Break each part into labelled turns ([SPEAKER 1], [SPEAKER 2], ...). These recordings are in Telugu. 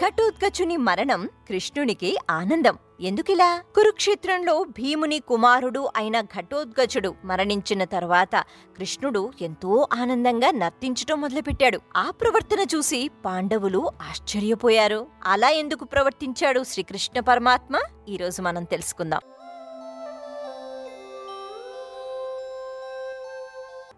[SPEAKER 1] ఘటోత్కచుని మరణం కృష్ణునికి ఆనందం. ఎందుకిలా? కురుక్షేత్రంలో భీముని కుమారుడు అయిన ఘటోద్గజుడు మరణించిన తర్వాత కృష్ణుడు ఎంతో ఆనందంగా నర్తించటం మొదలుపెట్టాడు. ఆ ప్రవర్తన చూసి పాండవులు ఆశ్చర్యపోయారు. అలా ఎందుకు ప్రవర్తించాడు శ్రీకృష్ణ పరమాత్మ? ఈరోజు మనం తెలుసుకుందాం.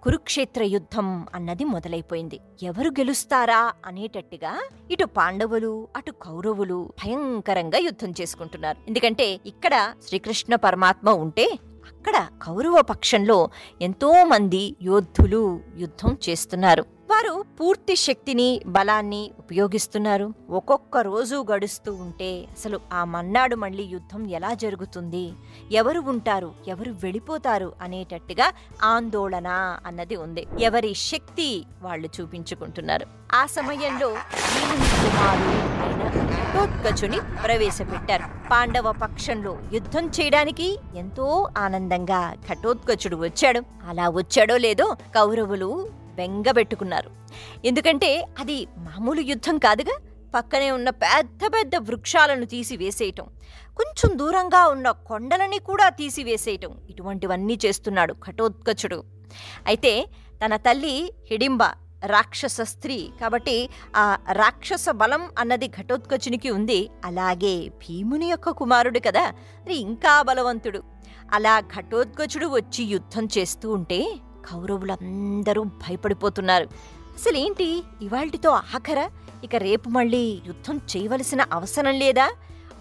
[SPEAKER 1] కురుక్షేత్ర యుద్ధం అన్నది మొదలైపోయింది. ఎవరు గెలుస్తారా అనేటట్టుగా ఇటు పాండవులు అటు కౌరవులు భయంకరంగా యుద్ధం చేసుకుంటున్నారు. ఎందుకంటే ఇక్కడ శ్రీకృష్ణ పరమాత్మ ఉంటే అక్కడ కౌరవ పక్షంలో ఎంతో మంది యోధులు యుద్ధం చేస్తున్నారు. వారు పూర్తి శక్తిని బలాన్ని ఉపయోగిస్తున్నారు. ఒక్కొక్క రోజు గడుస్తూ ఉంటే అసలు ఆ మన్నాడు మళ్ళీ యుద్ధం ఎలా జరుగుతుంది? ఎవరు ఉంటారు? ఎవరు వెళ్ళిపోతారు? అనేటట్టుగా ఆందోళన అన్నది ఉంది. ఎవరి శక్తి వాళ్ళు చూపించుకుంటున్నారు. ఆ సమయంలో ఘటోత్కచుని ప్రవేశపెట్టారు. పాండవ పక్షంలో యుద్ధం చేయడానికి ఎంతో ఆనందంగా ఘటోత్కచుడు వచ్చాడు. అలా వచ్చాడో లేదో కౌరవులు బెంగబెట్టుకున్నారు ఎందుకంటే అది మామూలు యుద్ధం కాదుగా పక్కనే ఉన్న పెద్ద పెద్ద వృక్షాలను తీసివేసేయటం కొంచెం దూరంగా ఉన్న కొండలని కూడా తీసివేసేయటం ఇటువంటివన్నీ చేస్తున్నాడు ఘటోత్కచుడు అయితే తన తల్లి హిడింబ రాక్షస స్త్రీ కాబట్టి ఆ రాక్షస బలం అన్నది ఘటోత్కచునికి ఉంది. అలాగే భీముని యొక్క కుమారుడు కదా మరి ఇంకా బలవంతుడు. అలా ఘటోత్కచుడు వచ్చి యుద్ధం చేస్తూ ఉంటే కౌరవులందరూ భయపడిపోతున్నారు. అసలేంటి? ఇవాల్టితో ఆఖర? ఇక రేపు మళ్ళీ యుద్ధం చేయవలసిన అవసరం లేదా?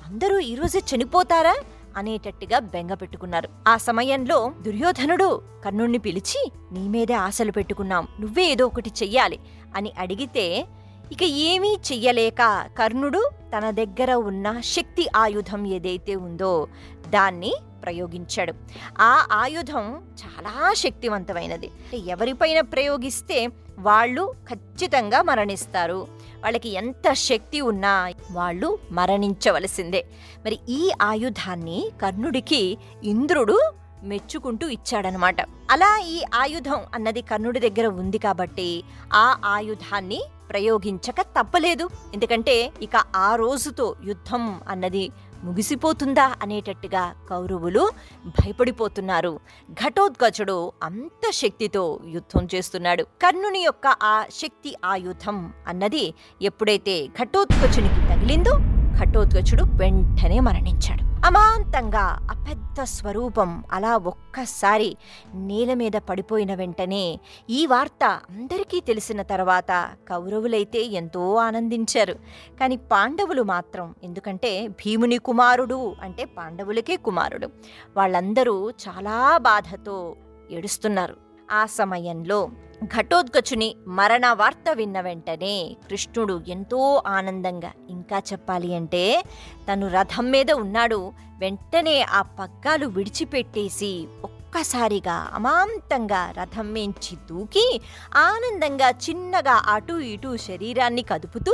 [SPEAKER 1] అందరూ ఈరోజే చనిపోతారా? అనేటట్టుగా బెంగ పెట్టుకున్నారు. ఆ సమయంలో దుర్యోధనుడు కర్ణుణ్ణి పిలిచి నీ మీదే ఆశలు పెట్టుకున్నాం. నువ్వే ఏదో ఒకటి చెయ్యాలి అని అడిగితే ఇక ఏమీ చెయ్యలేక కర్ణుడు తన దగ్గర ఉన్న శక్తి ఆయుధం ఏదైతే ఉందో దాన్ని ప్రయోగించాడు. ఆ ఆయుధం చాలా శక్తివంతమైనది. ఎవరిపైన ప్రయోగిస్తే వాళ్ళు ఖచ్చితంగా మరణిస్తారు. వాళ్ళకి ఎంత శక్తి ఉన్నా వాళ్ళు మరణించవలసిందే. మరి ఈ ఆయుధాన్ని కర్ణుడికి ఇంద్రుడు మెచ్చుకుంటూ ఇచ్చాడనమాట అలా ఈ ఆయుధం అన్నది కర్ణుడి దగ్గర ఉంది కాబట్టి ఆ ఆయుధాన్ని ప్రయోగించక తప్పలేదు. ఎందుకంటే ఇక ఆ రోజుతో యుద్ధం అన్నది ముగిసిపోతుందా అనేటట్టుగా కౌరవులు భయపడిపోతున్నారు. ఘటోద్గజుడు అంత శక్తితో యుద్ధం చేస్తున్నాడు. కర్ణుని యొక్క ఆ శక్తి ఆయుధం అన్నది ఎప్పుడైతే ఘటోత్కచునికి తగిలిందో ఘటోత్కచుడు వెంటనే మరణించాడు. అమాంతంగా ఆ పెద్ద స్వరూపం అలా ఒక్కసారి నేల మీద పడిపోయిన వెంటనే ఈ వార్త అందరికీ తెలిసిన తర్వాత కౌరవులైతే ఎంతో ఆనందించారు. కానీ పాండవులు మాత్రం ఎందుకంటే భీముని కుమారుడు అంటే పాండవులకే కుమారుడు వాళ్ళందరూ చాలా బాధతో ఏడుస్తున్నారు. ఆ సమయంలో ఘటోద్గచుని మరణ వార్త విన్న వెంటనే కృష్ణుడు ఎంతో ఆనందంగా ఇంకా చెప్పాలి అంటే తను రథం మీద ఉన్నాడు. వెంటనే ఆ పగ్గాలు విడిచిపెట్టేసి ఒక్కసారిగా అమాంతంగా రథం మేంచి దూకి ఆనందంగా చిన్నగా అటు ఇటు శరీరాన్ని కదుపుతూ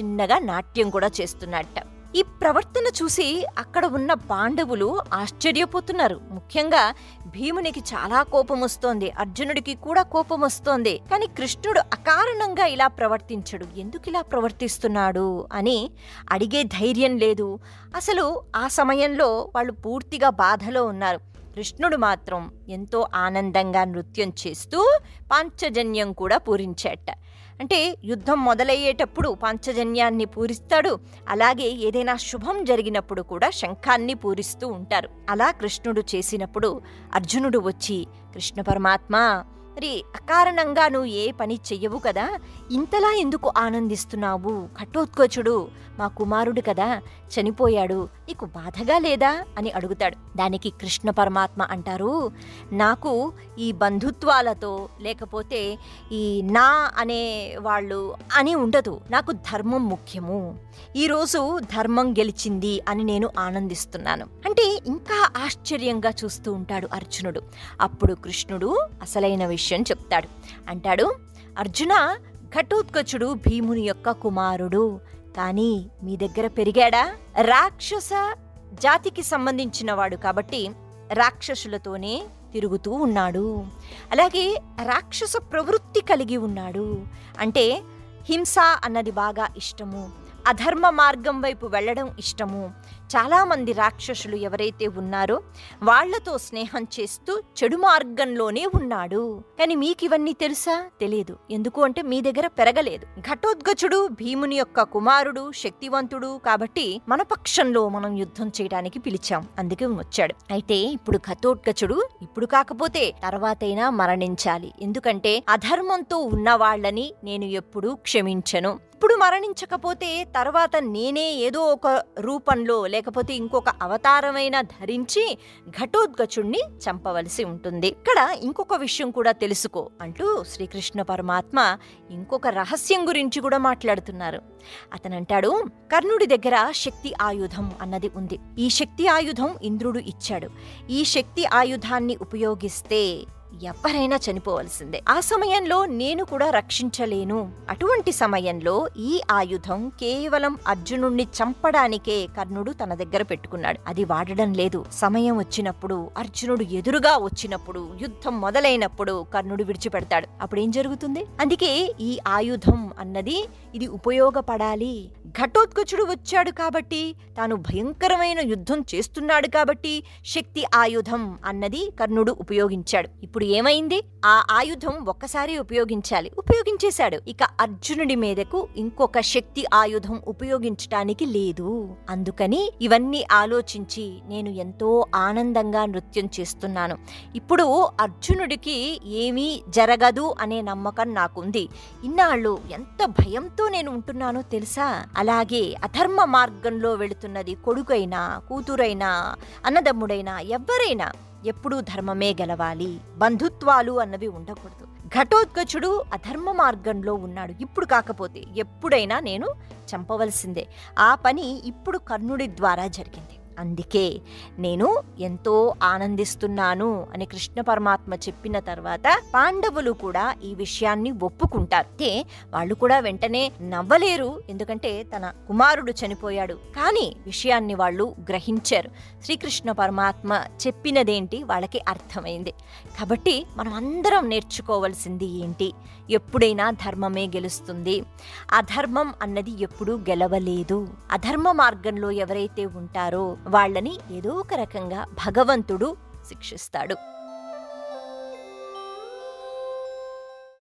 [SPEAKER 1] చిన్నగా నాట్యం కూడా చేస్తున్నట్ట. ఈ ప్రవర్తన చూసి అక్కడ ఉన్న పాండవులు ఆశ్చర్యపోతున్నారు. ముఖ్యంగా భీమునికి చాలా కోపం వస్తోంది. అర్జునుడికి కూడా కోపం వస్తోంది. కానీ కృష్ణుడు అకారణంగా ఇలా ప్రవర్తించడు. ఎందుకు ఇలా ప్రవర్తిస్తున్నాడు అని అడిగే ధైర్యం లేదు. అసలు ఆ సమయంలో వాళ్ళు పూర్తిగా బాధలో ఉన్నారు. కృష్ణుడు మాత్రం ఎంతో ఆనందంగా నృత్యం చేస్తూ పాంచజన్యం కూడా పూరించేట. అంటే యుద్ధం మొదలయ్యేటప్పుడు పాంచజన్యాన్ని పూరిస్తాడు. అలాగే ఏదైనా శుభం జరిగినప్పుడు కూడా శంఖాన్ని పూరిస్తూ ఉంటారు. అలా కృష్ణుడు చేసినప్పుడు అర్జునుడు వచ్చి కృష్ణ పరమాత్మ మరి అకారణంగా నువ్వు ఏ పని చెయ్యవు కదా. ఇంతలా ఎందుకు ఆనందిస్తున్నావు? ఘటోత్కచుడు మా కుమారుడు కదా చనిపోయాడు. నీకు బాధగా లేదా? అని అడుగుతాడు. దానికి కృష్ణ పరమాత్మ అంటారు నాకు ఈ బంధుత్వాలతో లేకపోతే ఈ నా అనే వాళ్ళు అని ఉండదు. నాకు ధర్మం ముఖ్యము. ఈరోజు ధర్మం గెలిచింది అని నేను ఆనందిస్తున్నాను. అంటే ఇంకా ఆశ్చర్యంగా చూస్తూ ఉంటాడు అర్జునుడు. అప్పుడు కృష్ణుడు అసలైన విషయం చెప్తాడు. అంటాడు అర్జున ఘటోత్కచుడు భీముని యొక్క కుమారుడు. కానీ మీ దగ్గర పెరిగాడా? రాక్షస జాతికి సంబంధించిన వాడు కాబట్టి రాక్షసులతోనే తిరుగుతూ ఉన్నాడు. అలాగే రాక్షస ప్రవృత్తి కలిగి ఉన్నాడు. అంటే హింస అన్నది బాగా ఇష్టము. అధర్మ మార్గం వైపు వెళ్ళడం ఇష్టము. చాలామంది రాక్షసులు ఎవరైతే ఉన్నారో వాళ్ళతో స్నేహం చేస్తూ చెడు మార్గంలోనే ఉన్నాడు. కానీ మీకు ఇవన్నీ తెలుసా? తెలియదు. ఎందుకు అంటే మీ దగ్గర పెరగలేదు. ఘటోద్గచుడు భీముని యొక్క కుమారుడు శక్తివంతుడు కాబట్టి మన పక్షంలో మనం యుద్ధం చేయడానికి పిలిచాం. అందుకే వచ్చాడు. అయితే ఇప్పుడు ఘటోద్గచుడు ఇప్పుడు కాకపోతే తర్వాతైనా మరణించాలి. ఎందుకంటే అధర్మంతో ఉన్న వాళ్ళని నేను ఎప్పుడూ క్షమించను. ఇప్పుడు మరణించకపోతే తర్వాత నేనే ఏదో ఒక రూపంలో లేకపోతే ఇంకొక అవతారమైన ధరించి ఘటోద్గచుణ్ణి చంపవలసి ఉంటుంది. ఇక్కడ ఇంకొక విషయం కూడా తెలుసుకో అంటూ శ్రీకృష్ణ పరమాత్మ ఇంకొక రహస్యం గురించి కూడా మాట్లాడుతున్నారు. అతనంటాడు కర్ణుడి దగ్గర శక్తి ఆయుధం అన్నది ఉంది. ఈ శక్తి ఆయుధం ఇంద్రుడు ఇచ్చాడు. ఈ శక్తి ఆయుధాన్ని ఉపయోగిస్తే ఎవరైనా చనిపోవలసిందే. ఆ సమయంలో నేను కూడా రక్షించలేను. అటువంటి సమయంలో ఈ ఆయుధం కేవలం అర్జునుణ్ణి చంపడానికే కర్ణుడు తన దగ్గర పెట్టుకున్నాడు. అది వాడడం లేదు. సమయం వచ్చినప్పుడు అర్జునుడు ఎదురుగా వచ్చినప్పుడు యుద్ధం మొదలైనప్పుడు కర్ణుడు విడిచిపెడతాడు. అప్పుడేం జరుగుతుంది? అందుకే ఈ ఆయుధం అన్నది ఇది ఉపయోగపడాలి. ఘటోత్కచుడు వచ్చాడు కాబట్టి తాను భయంకరమైన యుద్ధం చేస్తున్నాడు కాబట్టి శక్తి ఆయుధం అన్నది కర్ణుడు ఉపయోగించాడు. ఇప్పుడు ఏమైంది ఆ ఆయుధం ఒక్కసారి ఉపయోగించాలి. ఉపయోగించేశాడు. ఇక అర్జునుడి మీదకు ఇంకొక శక్తి ఆయుధం ఉపయోగించటానికి లేదు. అందుకని ఇవన్నీ ఆలోచించి నేను ఎంతో ఆనందంగా నృత్యం చేస్తున్నాను. ఇప్పుడు అర్జునుడికి ఏమీ జరగదు అనే నమ్మకం నాకుంది. ఇన్నాళ్ళు ఎంత భయంతో నేను ఉంటున్నానో తెలుసా? అలాగే అధర్మ మార్గంలో వెళుతున్నది కొడుకైనా కూతురైనా అన్నదమ్ముడైనా ఎవ్వరైనా ఎప్పుడూ ధర్మమే గెలవాలి బంధుత్వాలు అన్నవి ఉండకూడదు. ఘటోత్కచుడు అధర్మ మార్గంలో ఉన్నాడు. ఇప్పుడు కాకపోతే ఎప్పుడైనా నేను చంపవలసిందే. ఆ పని ఇప్పుడు కర్ణుడి ద్వారా జరిగింది. అందుకే నేను ఎంతో ఆనందిస్తున్నాను అని కృష్ణ పరమాత్మ చెప్పిన తర్వాత పాండవులు కూడా ఈ విషయాన్ని ఒప్పుకుంటారు. అంటే వాళ్ళు కూడా వెంటనే నవ్వలేరు ఎందుకంటే తన కుమారుడు చనిపోయాడు. కానీ విషయాన్ని వాళ్ళు గ్రహించారు. శ్రీకృష్ణ పరమాత్మ చెప్పినదేంటి వాళ్ళకి అర్థమైంది. కాబట్టి మనం అందరం నేర్చుకోవాల్సింది ఏంటి? ఎప్పుడైనా ధర్మమే గెలుస్తుంది. అధర్మం అన్నది ఎప్పుడూ గెలవలేదు. అధర్మ మార్గంలో ఎవరైతే ఉంటారో వాళ్ళని ఏదో ఒక రకంగా భగవంతుడు శిక్షిస్తాడు.